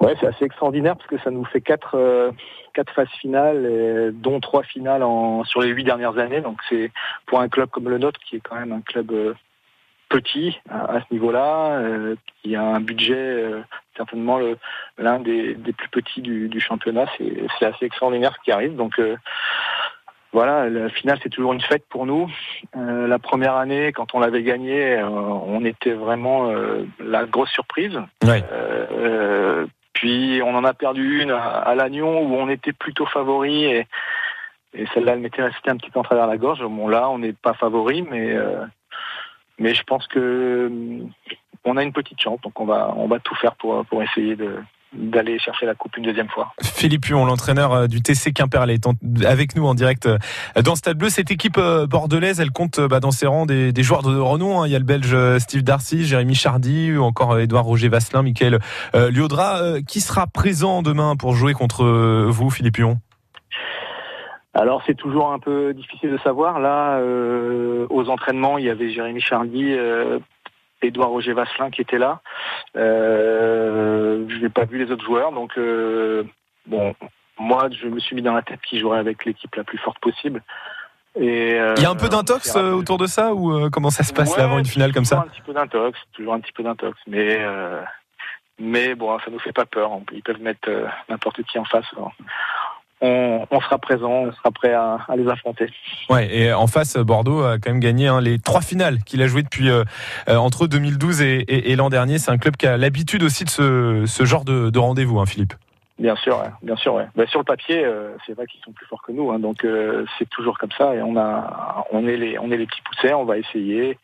Ouais, c'est assez extraordinaire parce que ça nous fait quatre, euh, quatre phases finales, euh, dont trois finales en, sur les huit dernières années. Donc c'est pour un club comme le nôtre, qui est quand même un club euh, petit à, à ce niveau-là, euh, qui a un budget euh, certainement l'un des, des plus petits du, du championnat. C'est assez extraordinaire ce qui arrive. Donc euh, voilà, la finale c'est toujours une fête pour nous. Euh, la première année, quand on l'avait gagné, euh, on était vraiment la grosse surprise. Ouais. Puis on en a perdu une à, à Lannion où on était plutôt favori et, et celle-là elle m'était restée un petit peu en travers la gorge. Bon là on n'est pas favori mais mais je pense que on a une petite chance donc on va on va tout faire pour pour essayer de d'aller chercher la coupe une deuxième fois. Philippe Huon, l'entraîneur euh, du TC Quimperlé, est avec nous en direct euh, dans Stade Bleu. Cette équipe euh, bordelaise, elle compte bah, dans ses rangs des, des joueurs de renom. hein. Il y a le Belge Steve Darcy, Jérémy Chardy, ou encore Édouard Roger Vasselin, Michael Liodra. Qui sera présent demain pour jouer contre vous, Philippe Huon? Alors c'est toujours un peu difficile de savoir. Là, euh, aux entraînements, il y avait Jérémy Chardy, euh, Édouard Roger Vasselin qui était là. Euh, je n'ai pas vu les autres joueurs, donc euh, bon, moi je me suis mis dans la tête qui jouerait avec l'équipe la plus forte possible. Et euh, Il y a un peu d'intox autour de ça ou euh, comment ça se passe Ouais, là avant une finale comme ça Un petit peu d'intox, toujours un petit peu d'intox, mais euh, mais bon, ça nous fait pas peur. Ils peuvent mettre n'importe qui en face. Alors. On, on sera présent, on sera prêt à, à les affronter. Ouais, et en face, Bordeaux a quand même gagné hein, les trois finales qu'il a jouées depuis euh, euh, entre 2012 et, et- et l'an dernier. C'est un club qui a l'habitude aussi de ce, ce genre de, de rendez-vous, hein, Philippe. Bien sûr, bien sûr. Ouais. Bah, sur le papier, euh, c'est vrai qu'ils sont plus forts que nous, hein, donc euh, c'est toujours comme ça. Et on a, on est les, on est les petits poussets. On va essayer.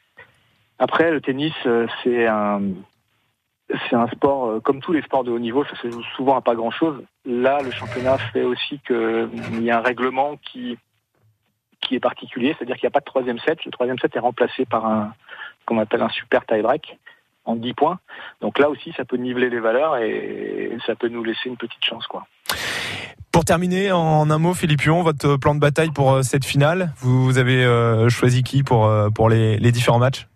Après, le tennis, euh, c'est un, c'est un sport euh, comme tous les sports de haut niveau. Ça se joue souvent à pas grand chose. Là, le championnat fait aussi qu'il y a un règlement qui, qui est particulier, c'est-à-dire qu'il n'y a pas de troisième set. Le troisième set est remplacé par un, qu'on appelle un super tie-break en 10 points. Donc là aussi, ça peut niveler les valeurs et ça peut nous laisser une petite chance, quoi. Pour terminer, en un mot, Philippe Huon, votre plan de bataille pour euh, cette finale, vous, avez euh, choisi qui pour, euh, pour les, les différents matchs?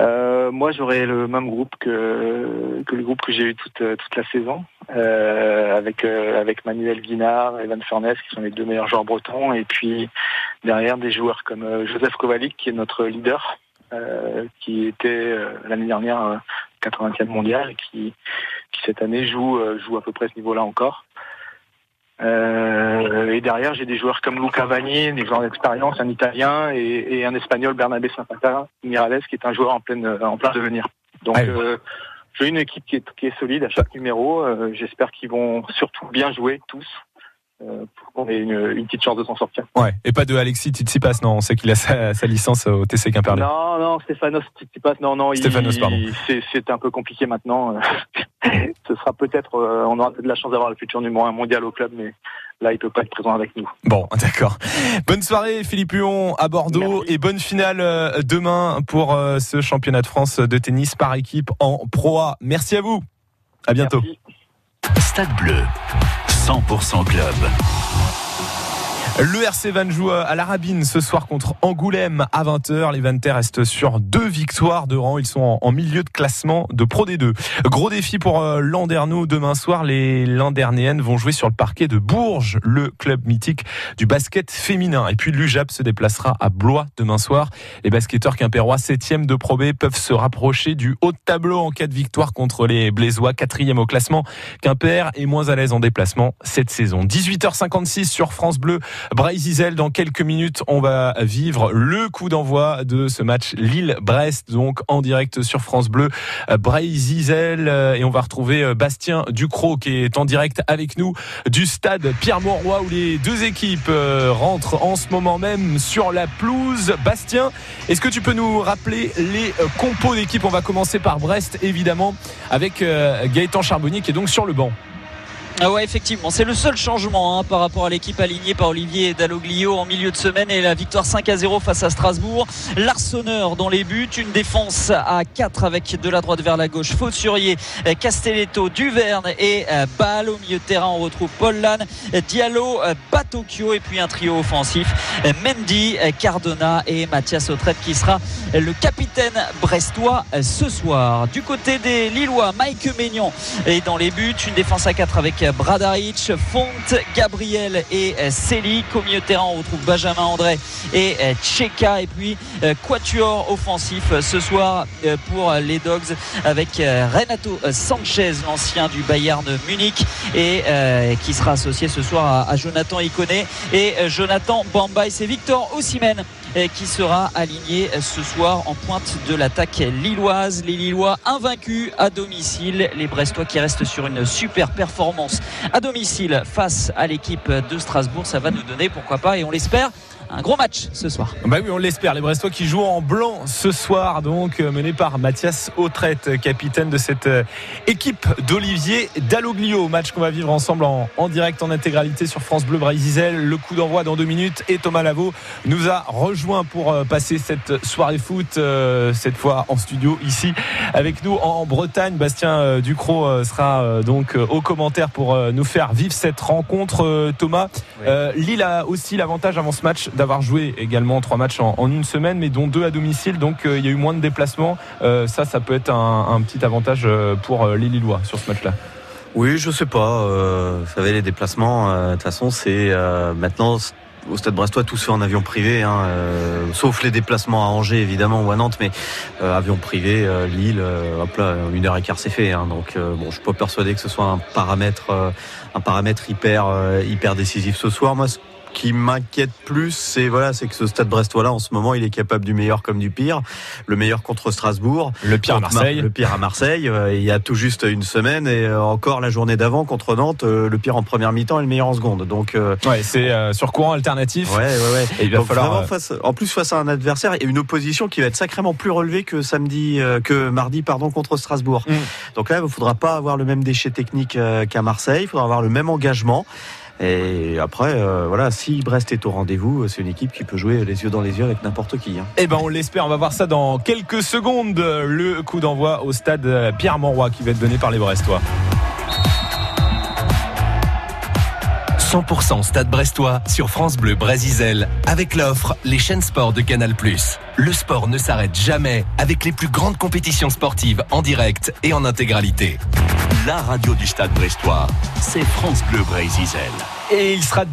Euh, moi, j'aurais le même groupe que, que le groupe que j'ai eu toute, euh, toute la saison, euh, avec, euh, avec Manuel Guinard, Evan Furness, qui sont les deux meilleurs joueurs bretons, et puis derrière des joueurs comme euh, Joseph Kovalik, qui est notre leader, euh, qui était l'année dernière euh, 80e mondial, qui, qui cette année joue, joue à peu près ce niveau-là encore. Euh, et derrière, j'ai des joueurs comme Luca Vanier, des joueurs d'expérience, un Italien et, et un Espagnol, Bernabé Zapata Mirales, qui est un joueur en pleine en plein devenir. Donc, euh, j'ai une équipe qui est, qui est solide à chaque numéro. Euh, J'espère qu'ils vont surtout bien jouer tous pour qu'on ait une, une petite chance de s'en sortir. Ouais, et pas de Alexis Tsitsipas, non, on sait qu'il a sa, sa licence au TC Quimperlé. Non, non, Stéphanos Tsitsipas, non, non, il- Stéphanos, pardon. c'est- c'est un peu compliqué maintenant. Ce sera peut-être, euh, on aura peut-être de la chance d'avoir le futur numéro un mondial au club, mais là, il peut pas être présent avec nous. Bon, d'accord. Bonne soirée Philippe Huon à Bordeaux et bonne finale euh, demain pour euh, ce championnat de France de tennis par équipe en Pro A. Merci à vous. À bientôt. Stade Bleu, 100% club. Le RC Van joue à la Rabine ce soir contre Angoulême à 20h. Les Vantais restent sur deux victoires de rang. Ils sont en, en milieu de classement de Pro D2. Gros défi pour euh, Landerneau demain soir. Les Landernéennes vont jouer sur le parquet de Bourges, le club mythique du basket féminin. Et puis l'UJAP se déplacera à Blois demain soir. Les basketteurs quimpérois 7e de Pro B peuvent se rapprocher du haut de tableau en cas de victoire contre les Blaisois, 4e au classement. Quimper est moins à l'aise en déplacement cette saison. 18h56 sur France Bleu. Bray-Zizel, dans quelques minutes, on va vivre le coup d'envoi de ce match Lille-Brest, donc en direct sur France Bleu. Euh, Bray-Zizel, euh, et on va retrouver euh, Bastien Ducrot qui est en direct avec nous du stade Pierre-Mauroy où les deux équipes euh, rentrent en ce moment même sur la pelouse. Bastien, est-ce que tu peux nous rappeler les compos d'équipe? On va commencer par Brest, évidemment, avec Gaëtan Charbonnier qui est donc sur le banc. Ah ouais, effectivement, c'est le seul changement hein, par rapport à l'équipe alignée par Olivier Dalloglio en milieu de semaine et la victoire 5 à 0 face à Strasbourg. Larsonneur dans les buts, une défense à 4 avec de la droite vers la gauche, Faussurier, Castelletto, Duverne et euh, Ball. Au milieu de terrain, on retrouve Paul Lannes, Diallo, euh, Batocchio et puis un trio offensif, Mendy, euh, Cardona et Mathias Autrette qui sera le capitaine brestois ce soir. Du côté des Lillois, Mike Maignan est dans les buts, une défense à 4 avec Bradaric, Fonte, Gabriel et Célic. Au milieu de terrain, on retrouve Benjamin André et Tcheka. Et puis Quatuor offensif ce soir pour les Dogs avec Renato Sanchez, l'ancien du Bayern Munich, et qui sera associé ce soir à, Jonathan Iconé et Jonathan Bambay. C'est Victor Ossimène qui sera aligné ce soir en pointe de l'attaque lilloise. Les Lillois invaincus à domicile. Les Brestois qui restent sur une super performance à domicile face à l'équipe de Strasbourg. Ça va nous donner, pourquoi pas, et on l'espère, un gros match ce soir. Bah oui, on l'espère. Les Brestois qui jouent en blanc ce soir, donc euh, mené par Mathias Autrette, capitaine de cette euh, équipe d'Olivier Dalloglio. Match qu'on va vivre ensemble en, en, direct, en intégralité sur France Bleu Brésil. Le coup d'envoi dans deux minutes et Thomas Lavaux nous a rejoint pour euh, passer cette soirée foot, cette fois en studio ici avec nous en Bretagne. Bastien Ducrot sera donc au commentaire pour nous faire vivre cette rencontre. Thomas, oui. Lille a aussi l'avantage avant ce match d'avoir joué également trois matchs en, une semaine, mais dont deux à domicile. Donc euh, il y a eu moins de déplacements. Euh, ça, ça peut être un, petit avantage euh, pour les Lillois sur ce match-là. Oui, je sais pas. Euh, vous savez, les déplacements, de toute façon, c'est maintenant au Stade Brestois, tout se fait en avion privé, hein, sauf les déplacements à Angers évidemment ou à Nantes, mais avion privé, Lille, hop là, une heure et quart c'est fait. Hein, donc bon, je suis pas persuadé que ce soit un paramètre, un paramètre hyper, hyper décisif ce soir. Moi, qui m'inquiète plus, c'est voilà, c'est que ce Stade Brestois là en ce moment, il est capable du meilleur comme du pire. Le meilleur contre Strasbourg, le pire à Marseille, le pire à Marseille. Euh, il y a tout juste une semaine et euh, encore la journée d'avant contre Nantes, euh, le pire en première mi-temps et le meilleur en seconde. Donc ouais, c'est sur courant alternatif. Ouais, ouais, ouais. Et il va falloir face, en plus face à un adversaire et une opposition qui va être sacrément plus relevée que samedi, que mardi, pardon, contre Strasbourg. Mm. Donc là, il ne faudra pas avoir le même déchet technique qu'à Marseille. Il faudra avoir le même engagement. Et après, euh, voilà, si Brest est au rendez-vous, c'est une équipe qui peut jouer les yeux dans les yeux avec n'importe qui. Hein. Eh ben, on l'espère. On va voir ça dans quelques secondes. Le coup d'envoi au stade Pierre Monroy qui va être donné par les Brestois. 100% Stade Brestois sur France Bleu Brésisel avec l'offre Les chaînes sport de Canal+. Le sport ne s'arrête jamais avec les plus grandes compétitions sportives en direct et en intégralité. La radio du Stade Brestois, c'est France Bleu Brésisel. Et il sera